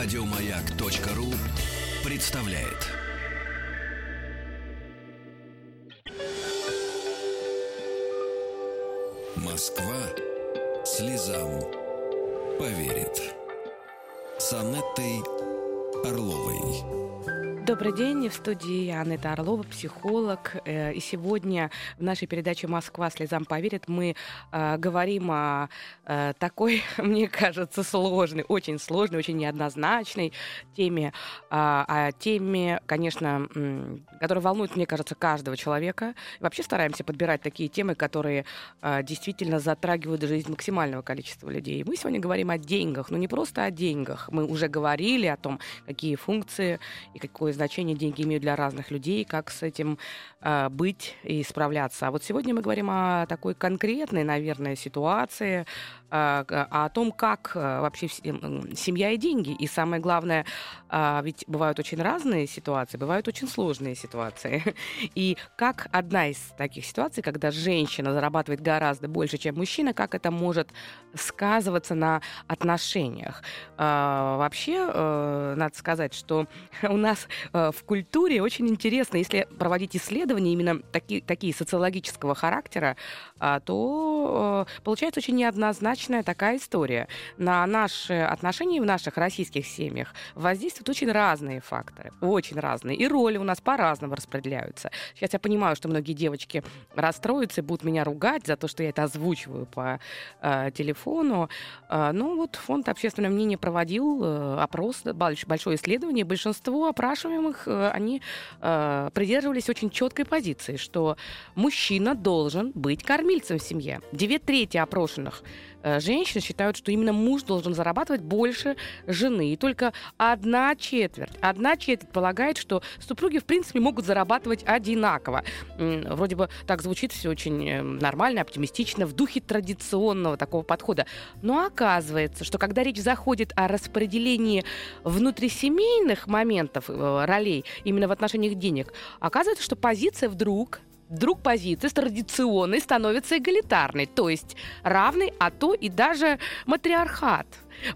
Радиомаяк.ру представляет. Москва слезам поверит. С Анеттой Орловой. Добрый день, в студии Анна Орлова, психолог. Э, и сегодня в нашей передаче «Москва слезам поверит» мы э, говорим о э, такой, мне кажется, сложной, очень сложной, очень неоднозначной теме. О теме, конечно, которая волнует, мне кажется, каждого человека. И вообще стараемся подбирать такие темы, которые действительно затрагивают жизнь максимального количества людей. Мы сегодня говорим о деньгах, но не просто о деньгах. Мы уже говорили о том, какие функции и какое значение деньги имеют для разных людей, как с этим э, быть и справляться. А вот сегодня мы говорим о такой конкретной, наверное, ситуации, э, о том, как э, вообще семья и деньги. И самое главное, э, ведь бывают очень разные ситуации, бывают очень сложные ситуации. И как одна из таких ситуаций, когда женщина зарабатывает гораздо больше, чем мужчина, как это может сказываться на отношениях. Вообще, э, надо сказать, что у нас Э, в культуре очень интересно, если проводить исследования именно такие, такие социологического характера, а, то э, получается очень неоднозначная такая история. На наши отношения в наших российских семьях воздействуют очень разные факторы, очень разные. И роли у нас по-разному распределяются. Сейчас я понимаю, что многие девочки расстроятся и будут меня ругать за то, что я это озвучиваю по э, телефону. Э, ну вот фонд общественного мнения проводил э, опрос, большое исследование. Большинство опрашиваемых, э, они э, придерживались очень четкой позиции, что мужчина должен быть кормильцем в семье. Две трети опрошенных женщин считают, что именно муж должен зарабатывать больше жены. И только одна четверть, одна четверть полагает, что супруги, в принципе, могут зарабатывать одинаково. Вроде бы так звучит все очень э, нормально, оптимистично, в духе традиционного такого подхода. Но оказывается, что когда речь заходит о распределении внутрисемейных моментов, э, ролей, именно в отношениях денег, оказывается, что позиция вдруг вдруг позиция традиционной становится эгалитарной, то есть равной, а то и даже матриархат.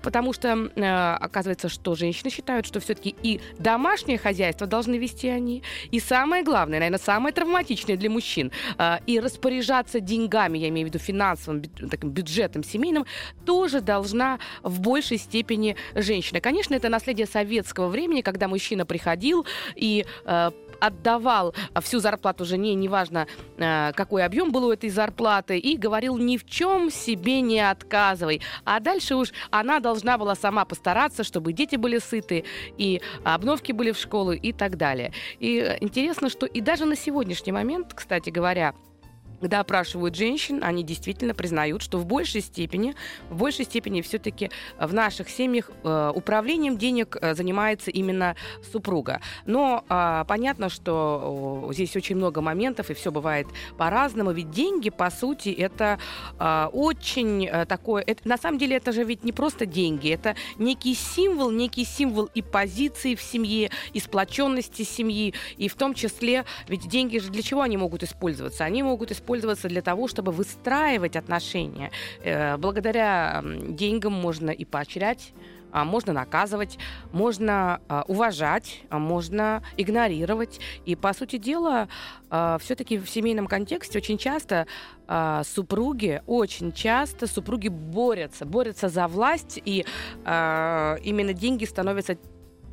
Потому что э, оказывается, что женщины считают, что все-таки и домашнее хозяйство должны вести они, и самое главное, наверное, самое травматичное для мужчин, э, и распоряжаться деньгами, я имею в виду финансовым таким бюджетом семейным, тоже должна в большей степени женщина. Конечно, это наследие советского времени, когда мужчина приходил и э, отдавал всю зарплату жене, неважно, э, какой объем был у этой зарплаты, и говорил, ни в чем себе не отказывай. А дальше уж она должна была сама постараться, чтобы дети были сыты, и обновки были в школу и так далее. И интересно, что и даже на сегодняшний момент, кстати говоря, когда опрашивают женщин, они действительно признают, что в большей степени, в большей степени все-таки в наших семьях э, управлением денег э, занимается именно супруга. Но э, понятно, что э, здесь очень много моментов, и все бывает по-разному. Ведь деньги, по сути, это э, очень э, такое... Это, на самом деле это же ведь не просто деньги, это некий символ, некий символ и позиции в семье, и сплоченности семьи, и в том числе, ведь деньги же для чего они могут использоваться? Они могут использоваться использоваться для того, чтобы выстраивать отношения. Э, благодаря деньгам можно и поощрять а можно наказывать, можно а, уважать, а можно игнорировать. И, по сути дела, все-таки в семейном контексте очень часто супруги, очень часто супруги борются, борются за власть, и именно деньги становятся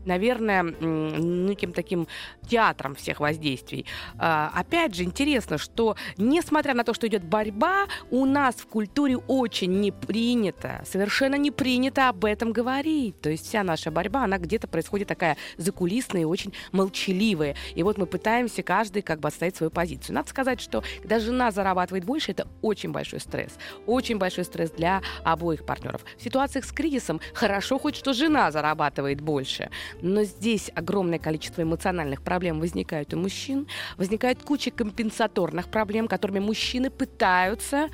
наверное, неким таким театром всех воздействий. А, опять же, интересно, что несмотря на то, что идет борьба, у нас в культуре очень не принято, совершенно не принято об этом говорить. То есть вся наша борьба, она где-то происходит такая закулисная и очень молчаливая. И вот мы пытаемся каждый как бы отстоять свою позицию. Надо сказать, что когда жена зарабатывает больше, это очень большой стресс. Очень большой стресс для обоих партнеров. В ситуациях с кризисом хорошо хоть, что жена зарабатывает больше. Но здесь огромное количество эмоциональных проблем возникает у мужчин. Возникает куча компенсаторных проблем, которыми мужчины пытаются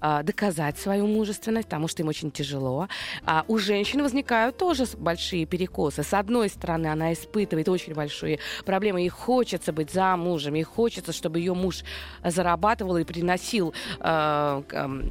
а, доказать свою мужественность, потому что им очень тяжело. А у женщин возникают тоже большие перекосы. С одной стороны, она испытывает очень большие проблемы. Ей хочется быть замужем, ей хочется, чтобы ее муж зарабатывал и приносил э,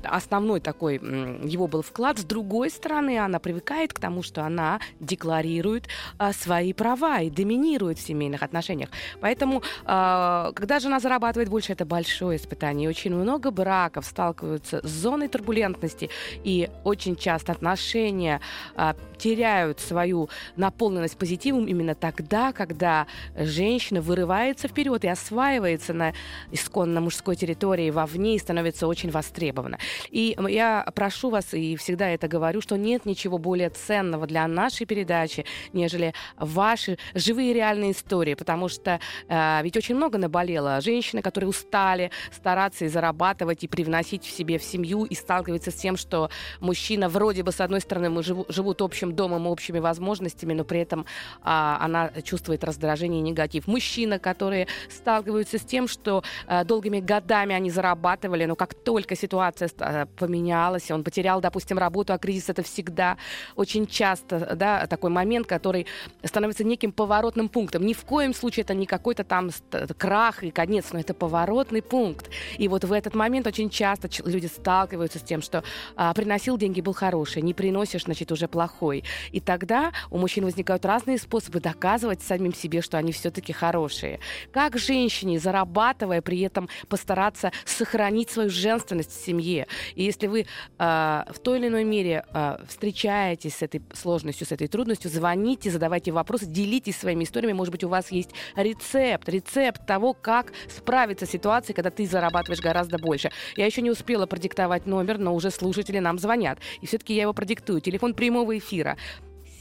основной такой его был вклад. С другой стороны, она привыкает к тому, что она декларирует э, свои права и доминирует в семейных отношениях. Поэтому, э, когда жена зарабатывает больше, это большое испытание. И очень много браков сталкиваются с зоной турбулентности, и очень часто отношения э, теряют свою наполненность позитивом именно тогда, когда женщина вырывается вперед и осваивается на исконно мужской территории вовне и становится очень востребована. И я прошу вас, и всегда это говорю, что нет ничего более ценного для нашей передачи, нежели ваши живые реальные истории, потому что э, ведь очень много наболело. Женщины, которые устали стараться и зарабатывать, и привносить в себе в семью, и сталкиваются с тем, что мужчина вроде бы, с одной стороны, мы живу, живут общим домом, общими возможностями, но при этом а, она чувствует раздражение и негатив. Мужчины, которые сталкиваются с тем, что а, долгими годами они зарабатывали, но как только ситуация а, поменялась, он потерял, допустим, работу, а кризис это всегда очень часто да, такой момент, который становится неким поворотным пунктом. Ни в коем случае это не какой-то там крах и конец, но это поворотный пункт. И вот в этот момент очень часто люди сталкиваются с тем, что а, приносил деньги, был хороший, не приносишь, значит, уже плохой. И тогда у мужчин возникают разные способы доказывать самим себе, что они все-таки хорошие. Как женщине, зарабатывая, при этом постараться сохранить свою женственность в семье. И если вы э, в той или иной мере э, встречаетесь с этой сложностью, с этой трудностью, звоните, задавайте вопросы, делитесь своими историями. Может быть, у вас есть рецепт, рецепт того, как справиться с ситуацией, когда ты зарабатываешь гораздо больше. Я еще не успела продиктовать номер, но уже слушатели нам звонят. И все-таки я его продиктую. Телефон прямого эфира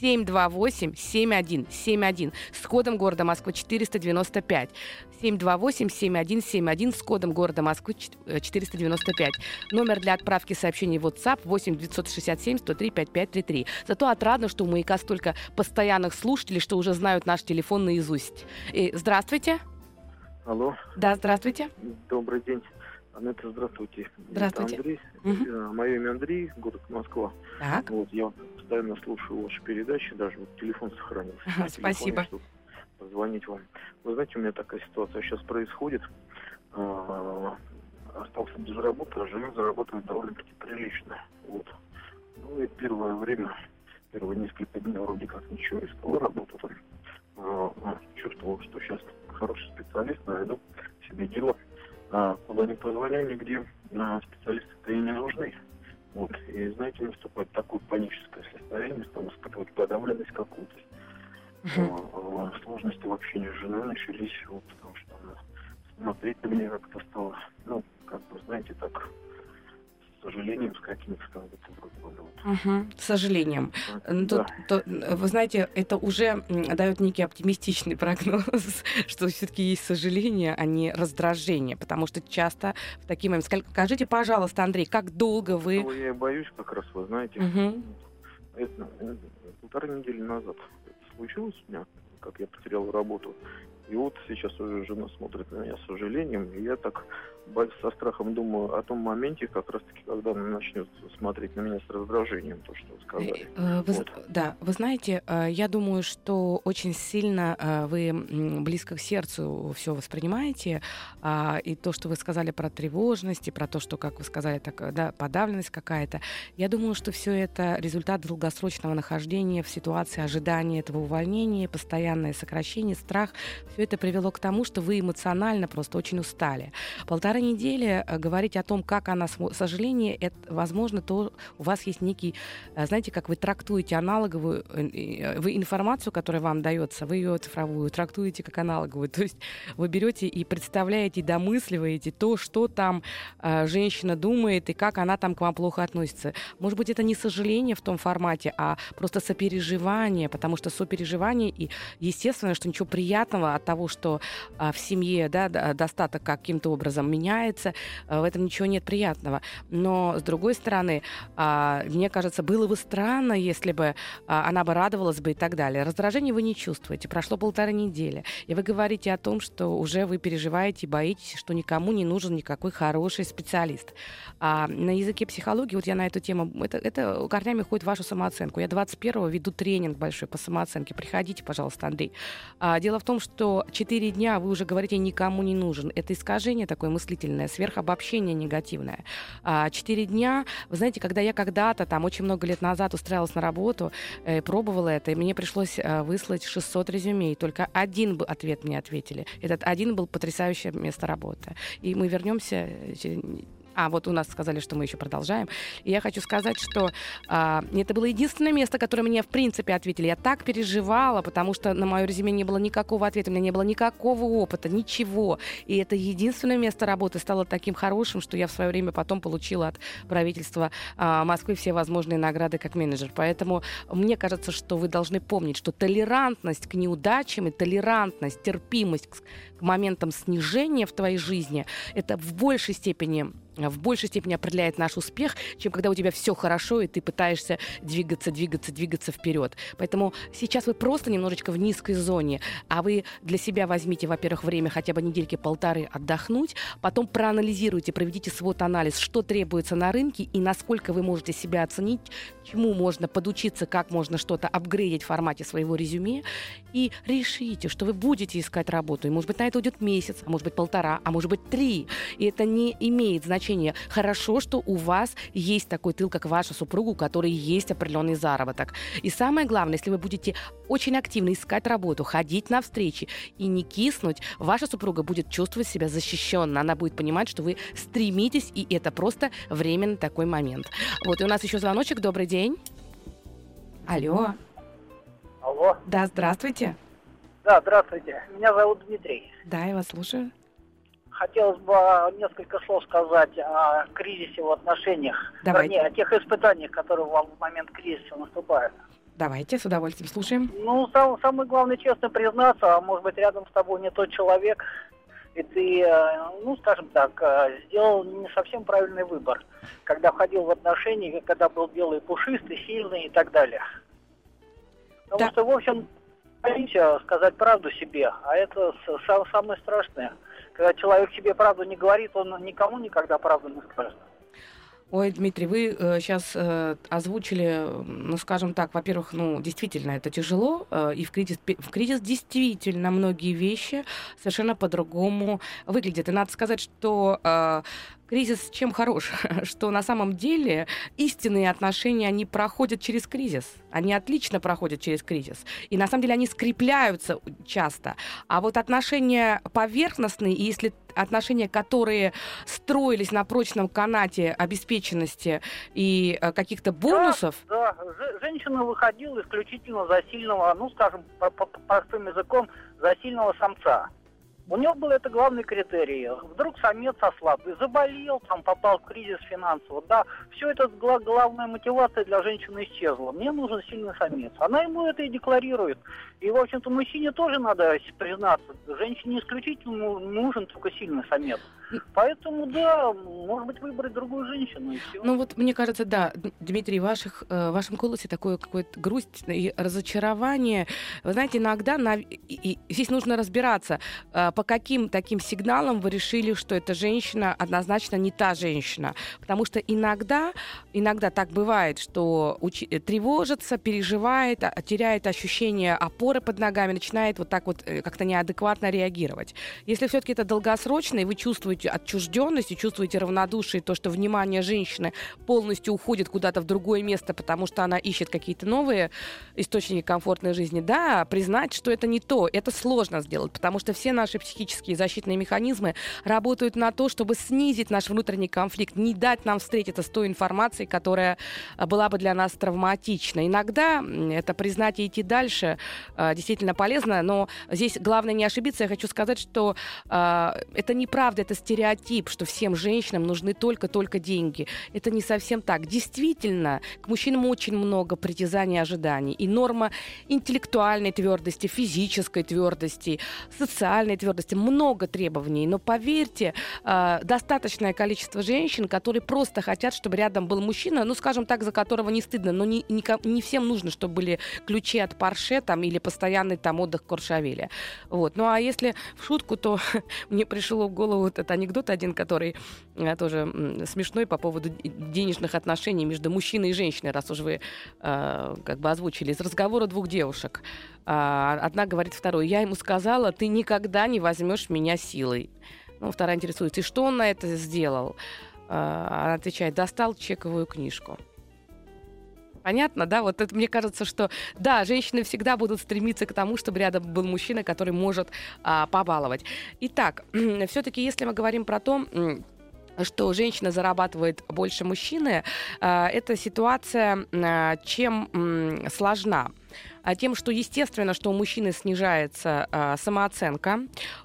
728-7171 с кодом города Москвы 495. 728-7171 с кодом города Москвы 495. Номер для отправки сообщений в WhatsApp 8 967 103 5533. Зато отрадно, что у «Маяка» столько постоянных слушателей, что уже знают наш телефон наизусть. И здравствуйте. Алло. Да, здравствуйте. Добрый день. Анетта, здравствуйте. Здравствуйте. Это Андрей. Угу. Мое имя Андрей, город Москва. Так. Вот, я постоянно слушаю ваши передачи, даже вот телефон сохранился. Ага, спасибо. Позвонить вам. Вы знаете, у меня такая ситуация сейчас происходит. А, остался без работы, а жена зарабатывает довольно-таки прилично. Вот. Ну и первое время, первые несколько дней вроде как ничего, искал работу там. А, чувствовал, что сейчас хороший специалист, найду себе дело. Куда ни позволяю, нигде а, специалисты-то и не нужны. Вот. И, знаете, наступает такое паническое состояние, стал испытывать подавленность какую-то. Uh-huh. Сложности в общении с женой начались, вот, потому что она смотреть на меня как-то стала, ну, как бы, знаете, так, с сожалением, с каким-то, бы, вот. Угу, с сожалением. Ну, да. Тут, тут, вы знаете, это уже дает некий оптимистичный прогноз, что все-таки есть сожаление, а не раздражение, потому что часто в такие моменты... Скажите, пожалуйста, Андрей, как долго вы... Ну, я боюсь как раз, вы знаете, угу. это, это, полторы недели назад это случилось у меня, как я потерял работу. И вот сейчас уже жена смотрит на меня с сожалением, и я так со страхом думаю о том моменте, как раз-таки, когда она начнет смотреть на меня с раздражением, то, что вы сказали. Э, вы, вот. Да, вы знаете, э, я думаю, что очень сильно э, вы близко к сердцу все воспринимаете, а, и то, что вы сказали про тревожность, и про то, что, как вы сказали, так, да, подавленность какая-то, я думаю, что все это результат долгосрочного нахождения в ситуации ожидания этого увольнения, постоянное сокращение, страх, все это привело к тому, что вы эмоционально просто очень устали. Полтора недели э, говорить о том, как она, сожаление, это, возможно, то у вас есть некий, э, знаете, как вы трактуете аналоговую э, вы информацию, которая вам дается, вы ее цифровую трактуете как аналоговую. То есть вы берете и представляете, и домысливаете то, что там женщина думает и как она там к вам плохо относится. Может быть, это не сожаление в том формате, а просто сопереживание, потому что сопереживание и естественно, что ничего приятного от того, что в семье да, достаток каким-то образом меняется, в этом ничего нет приятного. Но, с другой стороны, мне кажется, было бы странно, если бы она бы радовалась бы и так далее. Раздражение вы не чувствуете. Прошло полторы недели, и вы говорите о том, что уже вы переживаете и боитесь, что никому не нужен никакой хороший специалист. А на языке психологии, вот я на эту тему, это, это корнями ходит в вашу самооценку. Я 21-го веду тренинг большой по самооценке. Приходите, пожалуйста, Андрей. А, дело в том, что 4 дня вы уже говорите никому не нужен. Это искажение такое мыслительное, сверхобобщение негативное. А, 4 дня, вы знаете, когда я когда-то, там очень много лет назад устраивалась на работу, э, пробовала это, и мне пришлось э, выслать 600 резюме, и только один ответ мне ответили. Этот один был потрясающее место работы. И мы вернемся э, а, вот у нас сказали, что мы еще продолжаем. И я хочу сказать, что а, это было единственное место, которое мне, в принципе, ответили. Я так переживала, потому что на мое резюме не было никакого ответа, у меня не было никакого опыта, ничего. И это единственное место работы стало таким хорошим, что я в свое время потом получила от правительства а, Москвы все возможные награды как менеджер. Поэтому мне кажется, что вы должны помнить, что толерантность к неудачам и толерантность, терпимость к, к моментам снижения в твоей жизни, это в большей степени в большей степени определяет наш успех, чем когда у тебя все хорошо, и ты пытаешься двигаться, двигаться, двигаться вперед. Поэтому сейчас вы просто немножечко в низкой зоне, а вы для себя возьмите, во-первых, время хотя бы недельки полторы отдохнуть, потом проанализируйте, проведите свод-анализ, что требуется на рынке и насколько вы можете себя оценить, чему можно подучиться, как можно что-то апгрейдить в формате своего резюме, и решите, что вы будете искать работу. И, может быть, на это уйдет месяц, а может быть, полтора, а может быть, три. И это не имеет значения. Хорошо, что у вас есть такой тыл, как ваша супруга, у которой есть определенный заработок. И самое главное, если вы будете очень активно искать работу, ходить на встречи и не киснуть, ваша супруга будет чувствовать себя защищенно. Она будет понимать, что вы стремитесь, и это просто временный такой момент. Вот, и у нас еще звоночек. Добрый день. Алло. Алло. Да, здравствуйте. Да, здравствуйте. Меня зовут Дмитрий. Да, я вас слушаю. Хотелось бы несколько слов сказать о кризисе в отношениях. Давайте. Вернее, о тех испытаниях, которые в момент кризиса наступают. Давайте, с удовольствием слушаем. Ну, сам, самое главное, честно признаться, а может быть, рядом с тобой не тот человек, и ты, э, ну, скажем так, э, сделал не совсем правильный выбор, когда входил в отношения, когда был белый, пушистый, сильный и так далее. Потому да. что, в общем, боимся сказать правду себе, а это самое страшное. Когда человек себе правду не говорит, он никому никогда правду не скажет. Ой, Дмитрий, вы э, сейчас э, озвучили, ну, скажем так, во-первых, ну, действительно, это тяжело, э, и в кризис, в кризис действительно многие вещи совершенно по-другому выглядят. И надо сказать, что э, кризис чем хорош? что на самом деле истинные отношения, они проходят через кризис. Они отлично проходят через кризис. И на самом деле они скрепляются часто. А вот отношения поверхностные, и если отношения, которые строились на прочном канате обеспеченности и э, каких-то бонусов. Да, да. женщина выходила исключительно за сильного, ну, скажем, простым языком, за сильного самца. У него был это главный критерий. Вдруг самец ослаб заболел, там попал в кризис финансово. Да, все это главная мотивация для женщины исчезла. Мне нужен сильный самец. Она ему это и декларирует. И, в общем-то, мужчине тоже надо признаться. Женщине исключительно нужен только сильный самец. Поэтому, да, может быть, выбрать другую женщину. И. Ну вот, мне кажется, да, Дмитрий, в, ваших, э, в вашем голосе такое какое-то грусть и разочарование. Вы знаете, иногда на... и, здесь нужно разбираться, э, по каким таким сигналам вы решили, что эта женщина однозначно не та женщина. Потому что иногда, иногда так бывает, что уч... тревожится, переживает, а, теряет ощущение опоры под ногами, начинает вот так вот э, как-то неадекватно реагировать. Если все-таки это долгосрочно, и вы чувствуете чувствуете отчужденность и чувствуете равнодушие, то, что внимание женщины полностью уходит куда-то в другое место, потому что она ищет какие-то новые источники комфортной жизни, да, признать, что это не то, это сложно сделать, потому что все наши психические защитные механизмы работают на то, чтобы снизить наш внутренний конфликт, не дать нам встретиться с той информацией, которая а, была бы для нас травматична. Иногда это признать и идти дальше а, действительно полезно, но здесь главное не ошибиться. Я хочу сказать, что э, это неправда, это стереотип, что всем женщинам нужны только-только деньги. Это не совсем так. Действительно, к мужчинам очень много притязаний и ожиданий. И норма интеллектуальной твердости, физической твердости, социальной твердости, много требований. Но поверьте, э, достаточное количество женщин, которые просто хотят, чтобы рядом был мужчина, ну, скажем так, за которого не стыдно, но не, не, не всем нужно, чтобы были ключи от Порше там, или постоянный там отдых в Куршавеле. Вот. Ну, а если в шутку, то мне пришел в голову вот этот анекдот один, который э, тоже смешной по поводу денежных отношений между мужчиной и женщиной, раз уж вы э, как бы озвучили. Из разговора двух девушек. Э, одна говорит второй, я ему сказала, ты никогда не возьмешь меня силой. Ну, вторая интересуется, и что он на это сделал? Э, она отвечает, достал чековую книжку. Понятно, да? Вот это мне кажется, что да, женщины всегда будут стремиться к тому, чтобы рядом был мужчина, который может а, побаловать. Итак, все-таки, если мы говорим про то, что женщина зарабатывает больше мужчины, а, эта ситуация а, чем сложна а тем, что естественно, что у мужчины снижается а, самооценка,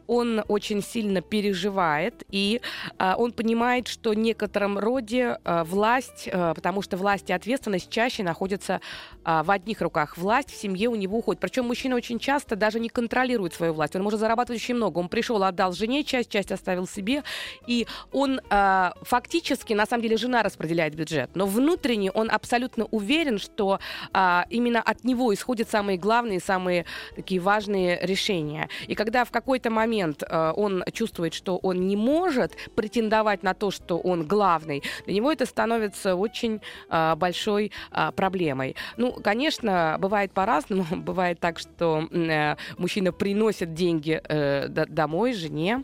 он очень сильно переживает, и а, он понимает, что в некотором роде а, власть, а, потому что власть и ответственность чаще находятся в одних руках. Власть в семье у него уходит. Причем мужчина очень часто даже не контролирует свою власть. Он может зарабатывать очень много. Он пришел, отдал жене часть, часть оставил себе, и он а, фактически, на самом деле, жена распределяет бюджет, но внутренне он абсолютно уверен, что а, именно от него исходят самые главные, самые такие важные решения. И когда в какой-то момент э, он чувствует, что он не может претендовать на то, что он главный, для него это становится очень э, большой э, проблемой. Ну, конечно, бывает по-разному. Бывает так, что э, мужчина приносит деньги э, домой жене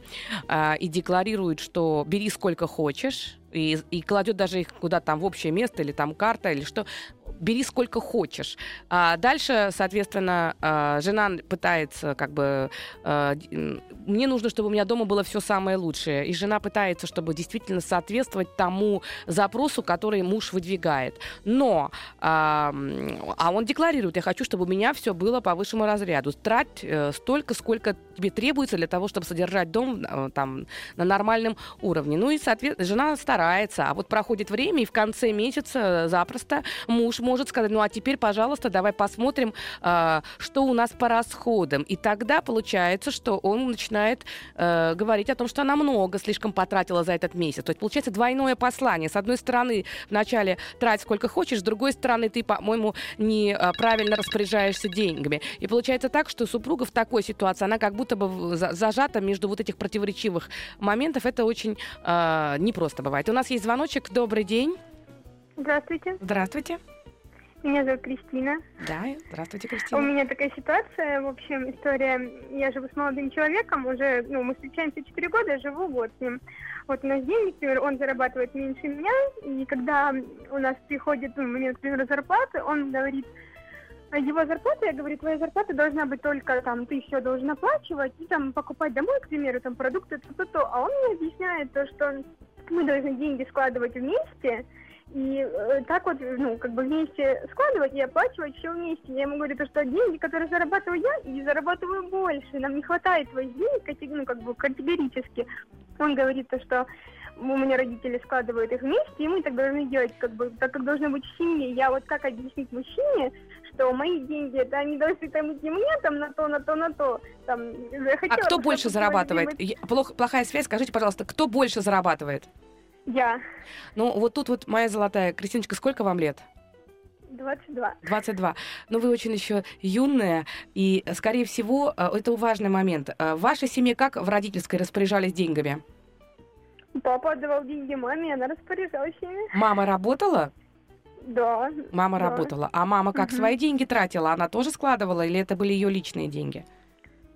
э, и декларирует, что бери сколько хочешь, и, и кладет даже их куда-то там в общее место или там карта или что бери сколько хочешь. А дальше, соответственно, а, жена пытается как бы... А, мне нужно, чтобы у меня дома было все самое лучшее. И жена пытается, чтобы действительно соответствовать тому запросу, который муж выдвигает. Но... А, а он декларирует, я хочу, чтобы у меня все было по высшему разряду. Трать э, столько, сколько тебе требуется для того, чтобы содержать дом э, там, на нормальном уровне. Ну и, соответственно, жена старается. А вот проходит время, и в конце месяца запросто муж может сказать, ну а теперь, пожалуйста, давай посмотрим, э, что у нас по расходам. И тогда получается, что он начинает э, говорить о том, что она много слишком потратила за этот месяц. То есть получается двойное послание. С одной стороны, вначале трать сколько хочешь, с другой стороны, ты, по-моему, неправильно распоряжаешься деньгами. И получается так, что супруга в такой ситуации, она как будто бы зажата между вот этих противоречивых моментов. Это очень э, непросто бывает. У нас есть звоночек. Добрый день. Здравствуйте. Здравствуйте. Меня зовут Кристина. Да, здравствуйте, Кристина. У меня такая ситуация, в общем, история. Я живу с молодым человеком, уже, ну, мы встречаемся 4 года, живу год с ним. Вот у нас деньги, например, он зарабатывает меньше меня, и когда у нас приходит ну, момент, например, зарплаты, он говорит, «А его зарплата, я говорю, твоя зарплата должна быть только там, ты все должен оплачивать и там покупать домой, к примеру, там продукты, то-то-то. А он мне объясняет то, что мы должны деньги складывать вместе, и э, так вот, ну, как бы вместе складывать и оплачивать все вместе. Я ему говорю, то, что деньги, которые зарабатываю я, и зарабатываю больше. Нам не хватает твоих денег, ну, как бы категорически. Он говорит то, что у меня родители складывают их вместе, и мы так должны делать, как бы, так как должно быть в семье. Я вот как объяснить мужчине, что мои деньги, это они должны там идти мне, там, на то, на то, на то. Там, а кто больше зарабатывает? Плох, плохая связь, скажите, пожалуйста, кто больше зарабатывает? Я. Ну, вот тут вот моя золотая. Кристиночка, сколько вам лет? 22. 22. Но вы очень еще юная, и, скорее всего, э, это важный момент. Э, в вашей семье как в родительской распоряжались деньгами? Папа отдавал деньги маме, она распоряжалась ими. Мама работала? Да. Мама да. работала. А мама как угу. свои деньги тратила? Она тоже складывала или это были ее личные деньги? Э,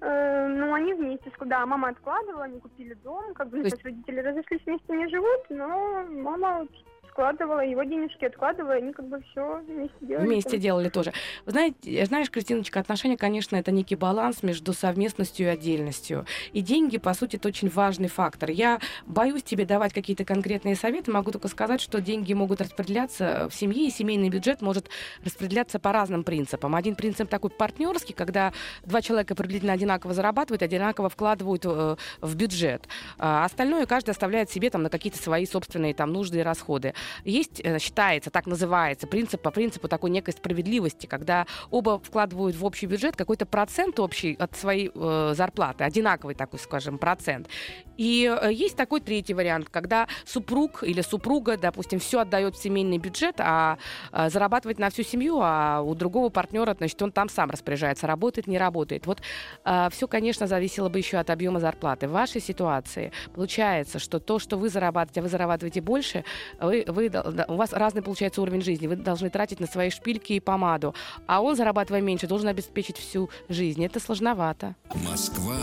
ну, они вместе, да, мама откладывала, они купили дом, как бы, То есть... родители разошлись вместе, не живут, но мама складывала, его денежки откладывала, они как бы все вместе делали. Вместе делали тоже. Знаете, знаешь, Кристиночка, отношения, конечно, это некий баланс между совместностью и отдельностью. И деньги, по сути, это очень важный фактор. Я боюсь тебе давать какие-то конкретные советы, могу только сказать, что деньги могут распределяться в семье, и семейный бюджет может распределяться по разным принципам. Один принцип такой партнерский, когда два человека приблизительно одинаково зарабатывают, одинаково вкладывают э, в бюджет. А остальное каждый оставляет себе там на какие-то свои собственные там нужды и расходы. Есть, э, считается, так называется, принцип по принципу такой некой справедливости, когда оба вкладывают в общий бюджет какой-то процент общий от своей э, зарплаты, одинаковый такой, скажем, процент. И э, есть такой третий вариант, когда супруг или супруга, допустим, все отдает в семейный бюджет, а, а зарабатывает на всю семью, а у другого партнера, значит, он там сам распоряжается, работает, не работает. Вот а, все, конечно, зависело бы еще от объема зарплаты. В вашей ситуации получается, что то, что вы зарабатываете, а вы зарабатываете больше, вы, вы, у вас разный получается уровень жизни. Вы должны тратить на свои шпильки и помаду, а он, зарабатывая меньше, должен обеспечить всю жизнь. Это сложновато. Москва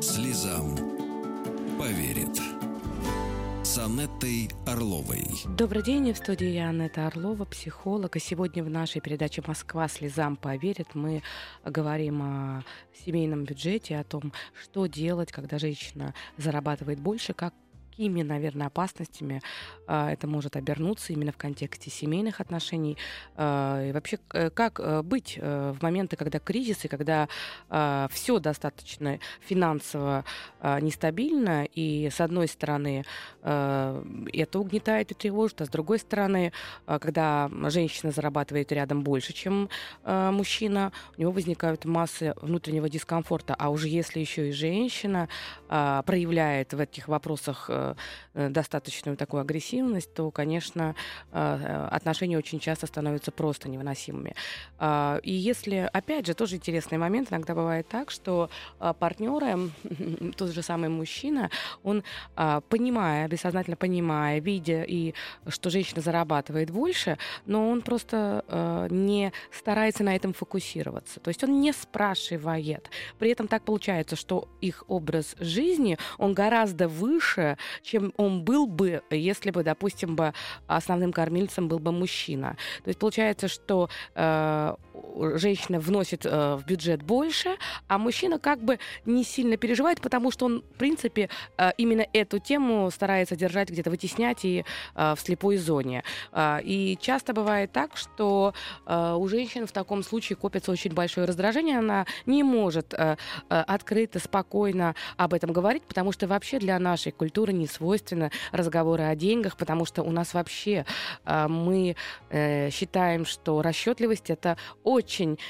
слезам поверит с Анеттой Орловой. Добрый день, в студии я Анетта Орлова, психолог. И сегодня в нашей передаче «Москва слезам поверит» мы говорим о семейном бюджете, о том, что делать, когда женщина зарабатывает больше, как какими, наверное, опасностями э, это может обернуться именно в контексте семейных отношений. Э, и вообще, э, как э, быть э, в моменты, когда кризис, и когда э, все достаточно финансово нестабильно, и с одной стороны это угнетает и тревожит, а с другой стороны, когда женщина зарабатывает рядом больше, чем мужчина, у него возникают массы внутреннего дискомфорта. А уже если еще и женщина проявляет в этих вопросах достаточную такую агрессивность, то, конечно, э, отношения очень часто становятся просто невыносимыми. А, и если, опять же, тоже интересный момент, иногда бывает так, что а, партнеры, тот же самый мужчина, он, а, понимая, бессознательно понимая, видя, и что женщина зарабатывает больше, но он просто не старается на этом фокусироваться. То есть он не спрашивает. При этом так получается, что их образ жизни, он гораздо выше, чем он был бы, если бы, допустим, бы основным кормильцем был бы мужчина. То есть получается, что э, женщина вносит э, в бюджет больше, а мужчина как бы не сильно переживает, потому что он, в принципе, э, именно эту тему старается держать где-то, вытеснять и э, в слепой зоне. И часто бывает так, что у женщин в таком случае копится очень большое раздражение, она не может открыто, спокойно об этом говорить, потому что вообще для нашей культуры не свойственно разговоры о деньгах, потому что у нас вообще мы считаем, что расчетливость это очень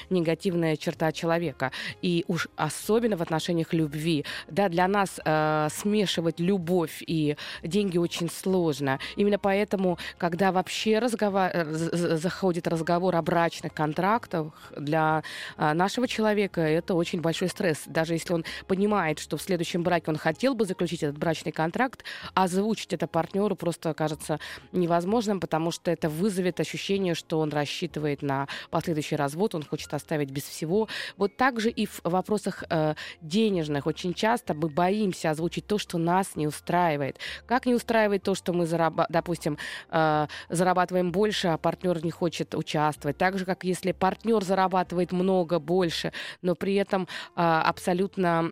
негативная черта человека. И уж особенно в отношениях любви. Да, для нас э, смешивать любовь и деньги очень сложно. Именно поэтому, когда вообще разговор, заходит разговор о брачных контрактах, для э, нашего человека это очень большой стресс. Даже если он понимает, что в следующем браке он хотел бы заключить этот брачный контракт, озвучить это партнеру просто кажется невозможным, потому что это вызовет ощущение, что он рассчитывает на последующий развод, он хочет оставить без всего. Вот также и в вопросах э, денежных очень часто мы боимся озвучить то, что нас не устраивает. Как не устраивает то, что мы, зараба- допустим, э, зарабатываем больше, а партнер не хочет участвовать. Так же, как если партнер зарабатывает много больше, но при этом э, абсолютно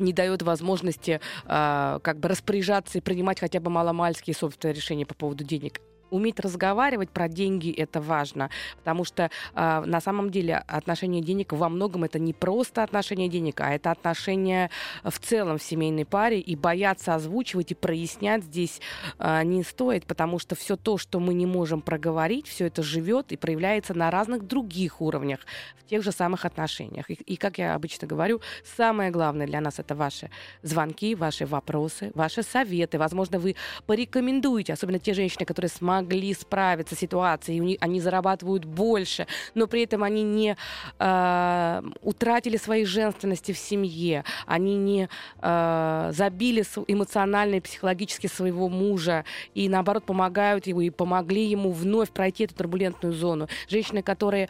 не дает возможности э, как бы распоряжаться и принимать хотя бы маломальские собственные решения по поводу денег уметь разговаривать про деньги это важно, потому что э, на самом деле отношение денег во многом это не просто отношение денег, а это отношение в целом в семейной паре, и бояться озвучивать и прояснять здесь э, не стоит, потому что все то, что мы не можем проговорить, все это живет и проявляется на разных других уровнях в тех же самых отношениях. И, и как я обычно говорю, самое главное для нас это ваши звонки, ваши вопросы, ваши советы. Возможно, вы порекомендуете, особенно те женщины, которые смогли смогли справиться с ситуацией, они зарабатывают больше, но при этом они не э, утратили своей женственности в семье, они не э, забили эмоционально и психологически своего мужа и наоборот помогают ему и помогли ему вновь пройти эту турбулентную зону. Женщины, которые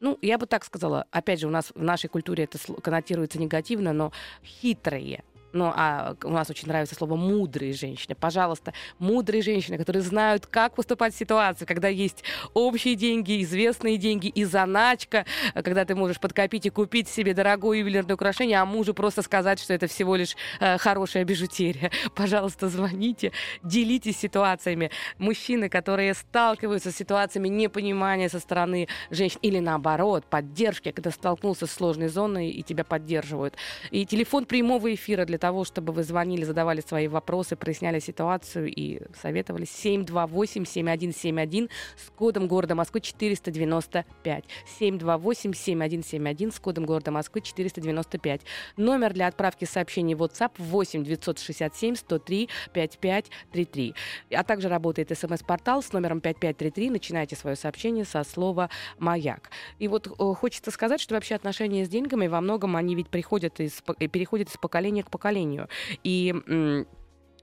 ну, я бы так сказала, опять же, у нас в нашей культуре это коннотируется негативно, но хитрые, ну, а у нас очень нравится слово «мудрые женщины». Пожалуйста, мудрые женщины, которые знают, как поступать в ситуации, когда есть общие деньги, известные деньги и заначка, когда ты можешь подкопить и купить себе дорогое ювелирное украшение, а мужу просто сказать, что это всего лишь э, хорошая бижутерия. Пожалуйста, звоните, делитесь ситуациями. Мужчины, которые сталкиваются с ситуациями непонимания со стороны женщин или наоборот, поддержки, когда столкнулся с сложной зоной и тебя поддерживают. И телефон прямого эфира для того, чтобы вы звонили, задавали свои вопросы, проясняли ситуацию и советовали 728-7171 с кодом города Москвы 495. 728-7171 с кодом города Москвы 495. Номер для отправки сообщений в WhatsApp 8 967 103 5533. А также работает смс-портал с номером 5533. Начинайте свое сообщение со слова «Маяк». И вот э, хочется сказать, что вообще отношения с деньгами во многом они ведь приходят из, переходят из поколения к поколению поколению. И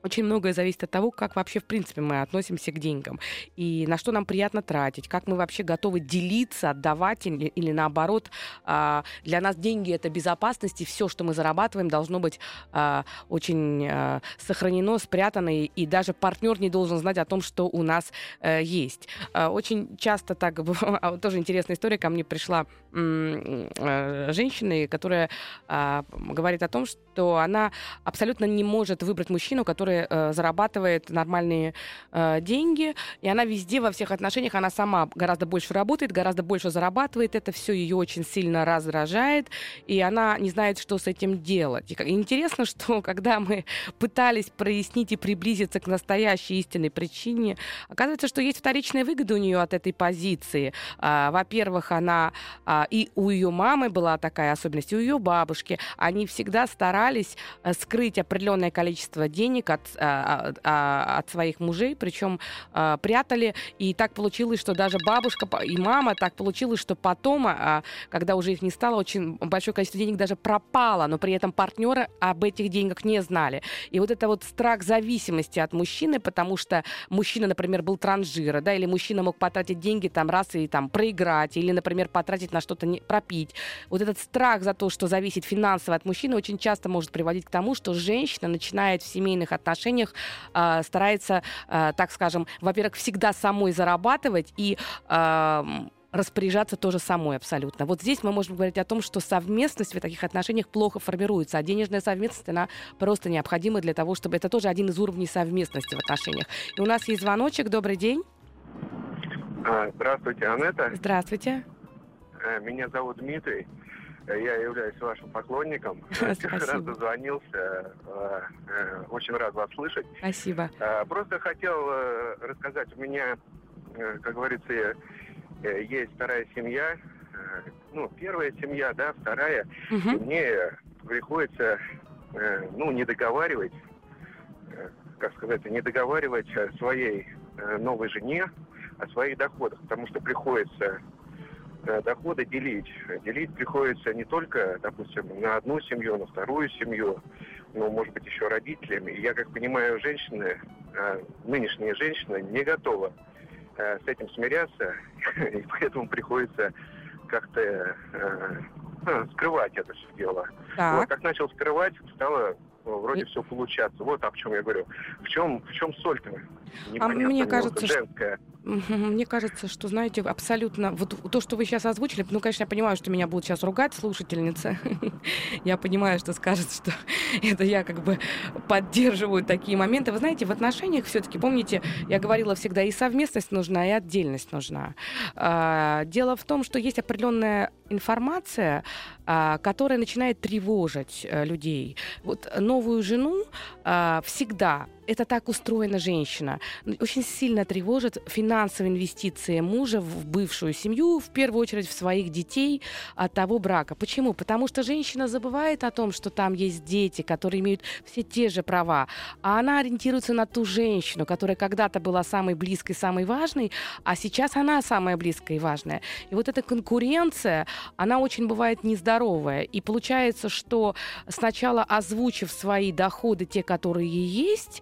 очень многое зависит от того, как вообще, в принципе, мы относимся к деньгам. И на что нам приятно тратить, как мы вообще готовы делиться, отдавать или, или наоборот. А, для нас деньги — это безопасность, и все, что мы зарабатываем, должно быть а, очень а, сохранено, спрятано, и, даже партнер не должен знать о том, что у нас а, есть. Очень часто так, тоже интересная история, ко мне пришла а, женщина, которая говорит о том, что она абсолютно не может выбрать мужчину, который которая э, зарабатывает нормальные э, деньги, и она везде, во всех отношениях, она сама гораздо больше работает, гораздо больше зарабатывает, это все ее очень сильно раздражает, и она не знает, что с этим делать. И интересно, что когда мы пытались прояснить и приблизиться к настоящей истинной причине, оказывается, что есть вторичная выгода у нее от этой позиции. А, во-первых, она а, и у ее мамы была такая особенность, и у ее бабушки. Они всегда старались а, скрыть определенное количество денег от а, а, а, от своих мужей, причем прятали. И так получилось, что даже бабушка и мама так получилось, что потом, когда уже их не стало, очень большое количество денег даже пропало, но при этом партнеры об этих деньгах не знали. И вот это вот страх зависимости от мужчины, потому что мужчина, например, был транжира, да, или мужчина мог потратить деньги там раз и там проиграть, или, например, потратить на что-то не пропить. Вот этот страх за то, что зависит финансово от мужчины, очень часто может приводить к тому, что женщина начинает в семейных отношениях отношениях э, старается, э, так скажем, во-первых, всегда самой зарабатывать и э, распоряжаться тоже самой абсолютно. Вот здесь мы можем говорить о том, что совместность в таких отношениях плохо формируется, а денежная совместность, она просто необходима для того, чтобы... Это тоже один из уровней совместности в отношениях. И у нас есть звоночек. Добрый день. Здравствуйте, Анетта. Здравствуйте. Э, меня зовут Дмитрий. Я являюсь вашим поклонником. Первый раз дозвонился. Э, э, очень рад вас слышать. Спасибо. Э, просто хотел рассказать. У меня, как говорится, есть вторая семья. Ну, первая семья, да, вторая. Угу. И мне приходится, ну, не договаривать, как сказать, не договаривать своей новой жене о своих доходах, потому что приходится Э, доходы делить. Делить приходится не только, допустим, на одну семью, на вторую семью, но, может быть, еще родителями. И я, как понимаю, женщины, э, нынешние женщины не готовы э, с этим смиряться, и поэтому приходится как-то ну, скрывать это все дело. Так. Вот, как начал скрывать, стало вроде все получаться. Вот о чем я говорю. В чем, в чем соль-то? А мне кажется, женская. Мне кажется, что, знаете, абсолютно... Вот то, что вы сейчас озвучили, ну, конечно, я понимаю, что меня будут сейчас ругать слушательницы. я понимаю, что скажут, что это я как бы поддерживаю такие моменты. Вы знаете, в отношениях все-таки, помните, я говорила всегда, и совместность нужна, и отдельность нужна. А, дело в том, что есть определенная информация, а, которая начинает тревожить э, людей. Вот новую жену а, всегда это так устроена женщина. Очень сильно тревожит финансовые инвестиции мужа в бывшую семью, в первую очередь в своих детей от того брака. Почему? Потому что женщина забывает о том, что там есть дети, которые имеют все те же права, а она ориентируется на ту женщину, которая когда-то была самой близкой, самой важной, а сейчас она самая близкая и важная. И вот эта конкуренция, она очень бывает нездоровая. И получается, что сначала озвучив свои доходы, те, которые есть,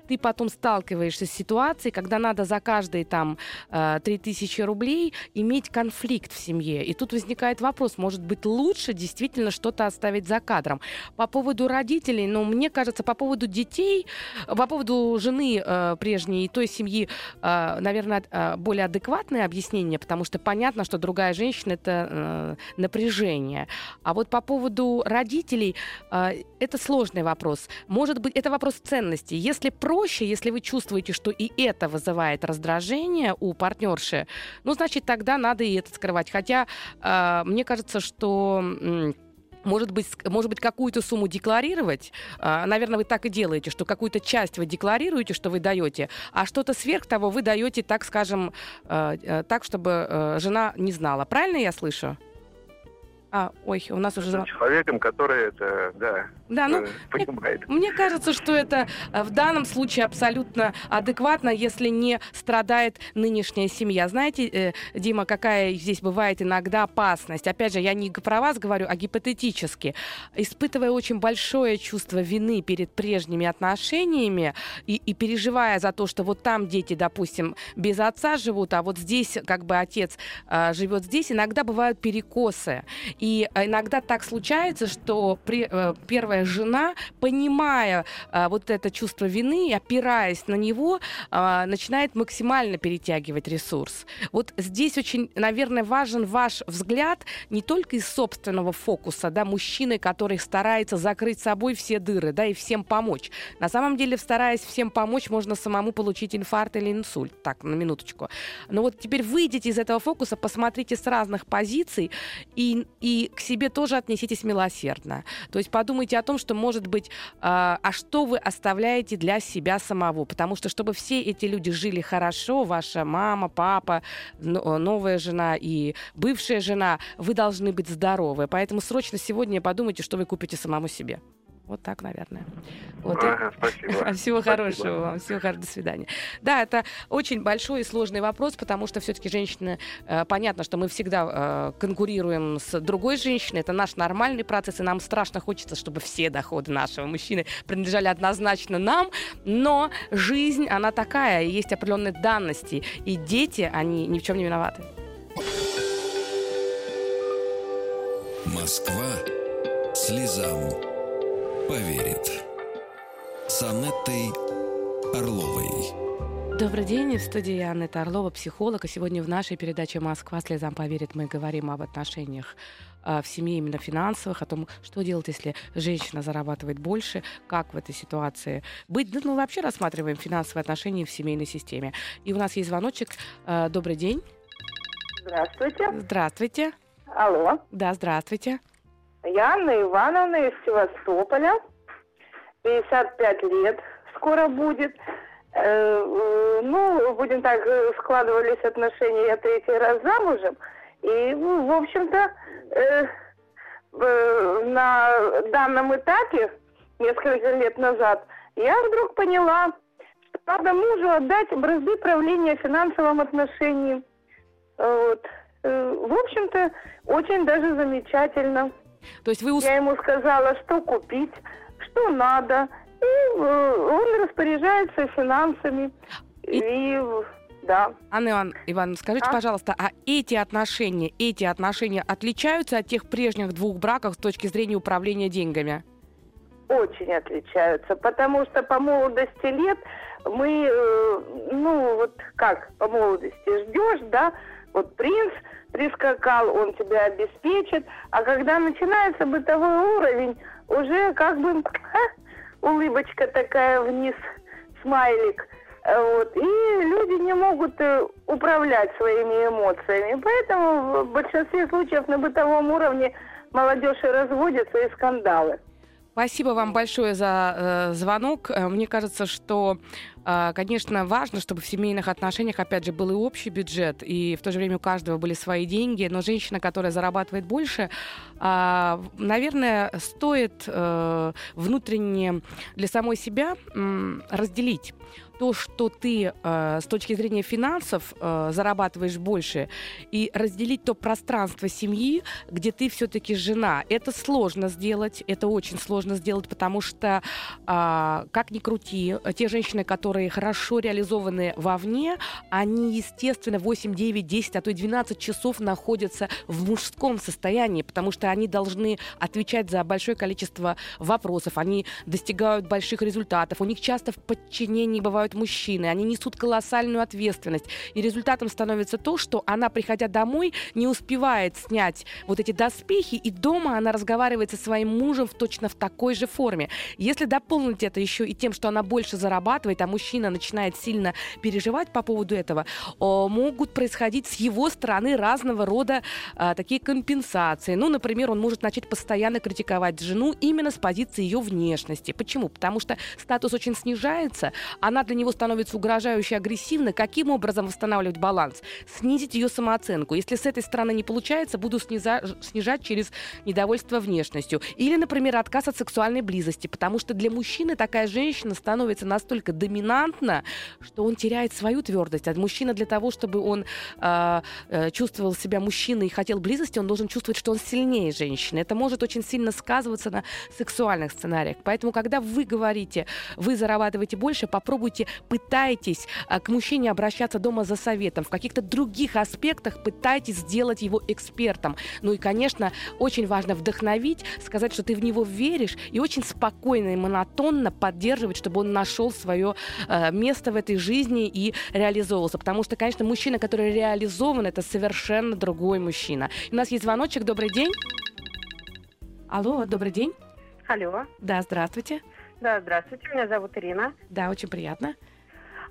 ты потом сталкиваешься с ситуацией, когда надо за каждые там 3000 рублей иметь конфликт в семье. И тут возникает вопрос, может быть, лучше действительно что-то оставить за кадром. По поводу родителей, ну, мне кажется, по поводу детей, по поводу жены э, прежней той семьи, э, наверное, э, более адекватное объяснение, потому что понятно, что другая женщина это э, напряжение. А вот по поводу родителей, э, это сложный вопрос. Может быть, это вопрос ценности. Если проще, если вы чувствуете, что и это вызывает раздражение у партнерши, ну, значит, тогда надо и это скрывать. Хотя э, мне кажется, что может быть, может быть, какую-то сумму декларировать. А, наверное, вы так и делаете, что какую-то часть вы декларируете, что вы даете, а что-то сверх того вы даете, так скажем, э, э, так, чтобы э, жена не знала. Правильно я слышу? А, ой, у нас уже... Человеком, который это, да, да, ну, понимает. Мне, мне кажется, что это э, в данном случае абсолютно адекватно, если не страдает нынешняя семья. Знаете, э, Дима, какая здесь бывает иногда опасность? Опять же, я не про вас говорю, а гипотетически. Испытывая очень большое чувство вины перед прежними отношениями и, и переживая за то, что вот там дети, допустим, без отца живут, а вот здесь как бы отец э, живет здесь, иногда бывают перекосы. И иногда так случается, что при, э, первая жена, понимая э, вот это чувство вины, опираясь на него, э, начинает максимально перетягивать ресурс. Вот здесь очень, наверное, важен ваш взгляд не только из собственного фокуса, да, мужчины, который старается закрыть собой все дыры, да, и всем помочь. На самом деле, стараясь всем помочь, можно самому получить инфаркт или инсульт. Так, на минуточку. Но вот теперь выйдите из этого фокуса, посмотрите с разных позиций и, и и к себе тоже отнеситесь милосердно. То есть подумайте о том, что, может быть, э, а что вы оставляете для себя самого. Потому что, чтобы все эти люди жили хорошо, ваша мама, папа, новая жена и бывшая жена, вы должны быть здоровы. Поэтому срочно сегодня подумайте, что вы купите самому себе. Вот так, наверное. Вот. Ага, спасибо. Всего спасибо. хорошего вам. Всего хорошего. До свидания. Да, это очень большой и сложный вопрос, потому что все-таки женщины, э, понятно, что мы всегда э, конкурируем с другой женщиной. Это наш нормальный процесс, и нам страшно хочется, чтобы все доходы нашего мужчины принадлежали однозначно нам. Но жизнь, она такая, и есть определенные данности. И дети, они ни в чем не виноваты. Москва слезам поверит. С Анеттой Орловой. Добрый день, в студии Анетта Орлова, психолог. И сегодня в нашей передаче «Москва слезам поверит» мы говорим об отношениях а, в семье именно финансовых, о том, что делать, если женщина зарабатывает больше, как в этой ситуации быть. Да, ну, вообще рассматриваем финансовые отношения в семейной системе. И у нас есть звоночек. А, добрый день. Здравствуйте. Здравствуйте. Алло. Да, здравствуйте. Я Анна Ивановна из Севастополя. 55 лет скоро будет. Э, э, ну, будем так, э, складывались отношения, я третий раз замужем. И, ну, в общем-то, на данном этапе, несколько лет назад, я вдруг поняла, что надо мужу отдать бразды правления финансовым отношениям. Вот. В общем-то, очень даже замечательно. То есть вы... Я ему сказала, что купить, что надо. И э, он распоряжается финансами. И... и да. Анна Иван, Ивановна, скажите, а? пожалуйста, а эти отношения, эти отношения отличаются от тех прежних двух браков с точки зрения управления деньгами? Очень отличаются, потому что по молодости лет мы, э, ну вот как по молодости ждешь, да, вот принц прискакал, он тебя обеспечит. А когда начинается бытовой уровень, уже как бы а, улыбочка такая вниз, смайлик. Вот. И люди не могут э, управлять своими эмоциями. Поэтому в большинстве случаев на бытовом уровне молодежь и разводится, и скандалы. Спасибо вам большое за э, звонок. Э, мне кажется, что, э, конечно, важно, чтобы в семейных отношениях, опять же, был и общий бюджет, и в то же время у каждого были свои деньги. Но женщина, которая зарабатывает больше, э, наверное, стоит э, внутренне для самой себя э, разделить то, что ты э, с точки зрения финансов э, зарабатываешь больше, и разделить то пространство семьи, где ты все-таки жена. Это сложно сделать, это очень сложно сделать, потому что, э, как ни крути, те женщины, которые хорошо реализованы вовне, они, естественно, 8, 9, 10, а то и 12 часов находятся в мужском состоянии, потому что они должны отвечать за большое количество вопросов, они достигают больших результатов, у них часто в подчинении бывают мужчины, они несут колоссальную ответственность, и результатом становится то, что она, приходя домой, не успевает снять вот эти доспехи, и дома она разговаривает со своим мужем в точно в такой же форме. Если дополнить это еще и тем, что она больше зарабатывает, а мужчина начинает сильно переживать по поводу этого, могут происходить с его стороны разного рода а, такие компенсации. Ну, например, он может начать постоянно критиковать жену именно с позиции ее внешности. Почему? Потому что статус очень снижается, она для него становится угрожающе агрессивной. Каким образом восстанавливать баланс? Снизить ее самооценку. Если с этой стороны не получается, буду сниза- снижать через недовольство внешностью. Или, например, отказ от сексуальной близости, потому что для мужчины такая женщина становится настолько доминантна, что он теряет свою твердость. А мужчина для того, чтобы он э, э, чувствовал себя мужчиной и хотел близости, он должен чувствовать, что он сильнее женщины. Это может очень сильно сказываться на сексуальных сценариях. Поэтому, когда вы говорите, вы зарабатываете больше, попробуйте, пытайтесь э, к мужчине обращаться дома за советом. В каких-то других аспектах пытайтесь сделать его экспертом. Ну и, конечно, очень важно вдохновить, сказать, что ты в него веришь, и очень спокойно и монотонно поддерживать, чтобы он нашел свое э, место в этой жизни и реализовывался. Потому что, конечно, мужчина, который реализован, это совершенно другой мужчина. у нас есть звоночек. Добрый день. Алло, добрый день. Алло. Да, здравствуйте. Да, здравствуйте. Меня зовут Ирина. Да, очень приятно.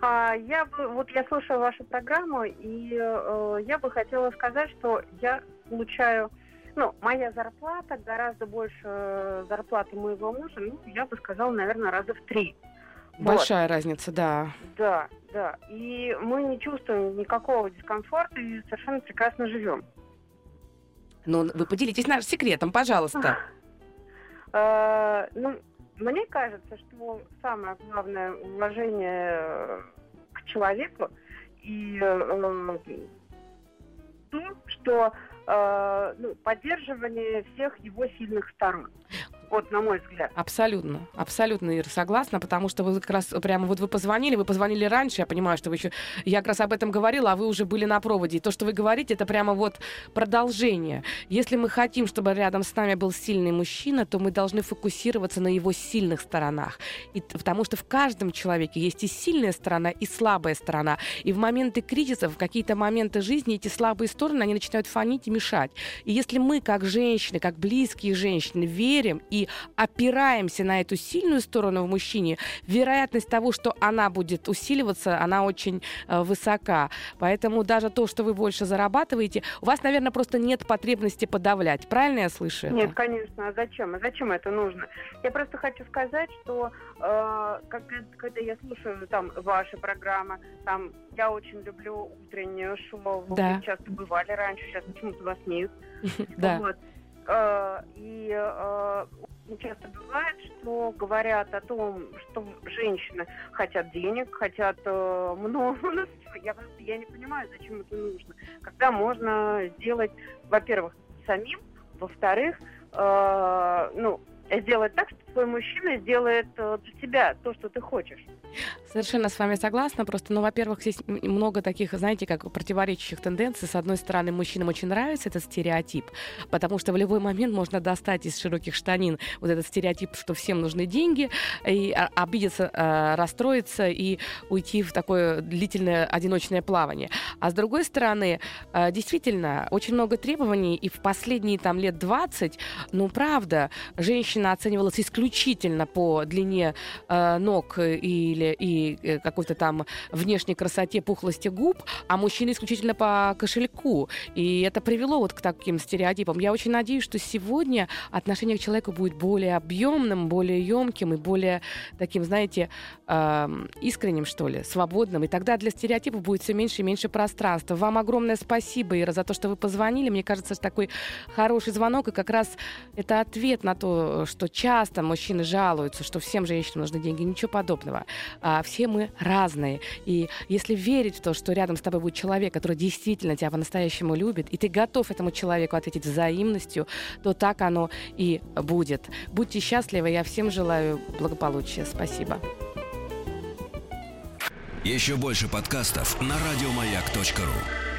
А, я бы, вот я слушаю вашу программу, и э, я бы хотела сказать, что я получаю, ну, моя зарплата гораздо больше зарплаты моего мужа, ну, я бы сказала, наверное, раза в три. Большая вот. разница, да. Да, да. И мы не чувствуем никакого дискомфорта и совершенно прекрасно живем. Ну, вы поделитесь нашим секретом, пожалуйста. А, ну, мне кажется, что самое главное уважение э, к человеку и э, то, что э, ну, поддерживание всех его сильных сторон. Вот, на мой взгляд. Абсолютно, абсолютно, Ира, согласна, потому что вы как раз прямо вот вы позвонили, вы позвонили раньше, я понимаю, что вы еще... Я как раз об этом говорила, а вы уже были на проводе. И то, что вы говорите, это прямо вот продолжение. Если мы хотим, чтобы рядом с нами был сильный мужчина, то мы должны фокусироваться на его сильных сторонах. И, потому что в каждом человеке есть и сильная сторона, и слабая сторона. И в моменты кризиса, в какие-то моменты жизни эти слабые стороны, они начинают фонить и мешать. И если мы, как женщины, как близкие женщины, верим и опираемся на эту сильную сторону в мужчине, вероятность того, что она будет усиливаться, она очень э, высока. Поэтому даже то, что вы больше зарабатываете, у вас, наверное, просто нет потребности подавлять. Правильно я слышу? Это? Нет, конечно. А зачем? А зачем это нужно? Я просто хочу сказать, что э, когда, когда я слушаю там ваши программы, там я очень люблю утреннее шоу. Да. Вы часто бывали раньше, сейчас почему-то вас нет. Да. Вот. Э, и э, часто бывает, что говорят о том, что женщины хотят денег, хотят э, много. Я просто я не понимаю, зачем это нужно. Когда можно сделать, во-первых, самим, во-вторых, э, ну, сделать так, что твой мужчина сделает э, для тебя то, что ты хочешь. Совершенно с вами согласна. Просто, ну, во-первых, здесь много таких, знаете, как противоречащих тенденций. С одной стороны, мужчинам очень нравится этот стереотип, потому что в любой момент можно достать из широких штанин вот этот стереотип, что всем нужны деньги, и обидеться, э, расстроиться и уйти в такое длительное одиночное плавание. А с другой стороны, э, действительно, очень много требований, и в последние там лет 20, ну, правда, женщина оценивалась исключительно по длине э, ног или и э, какой-то там внешней красоте, пухлости губ, а мужчины исключительно по кошельку. И это привело вот к таким стереотипам. Я очень надеюсь, что сегодня отношение к человеку будет более объемным, более емким и более таким, знаете, э, искренним, что ли, свободным. И тогда для стереотипов будет все меньше и меньше пространства. Вам огромное спасибо, Ира, за то, что вы позвонили. Мне кажется, что такой хороший звонок, и как раз это ответ на то, что часто мужчины жалуются, что всем женщинам нужны деньги. Ничего подобного. А, все мы разные. И если верить в то, что рядом с тобой будет человек, который действительно тебя по-настоящему любит, и ты готов этому человеку ответить взаимностью, то так оно и будет. Будьте счастливы. Я всем желаю благополучия. Спасибо. Еще больше подкастов на радиомаяк.ру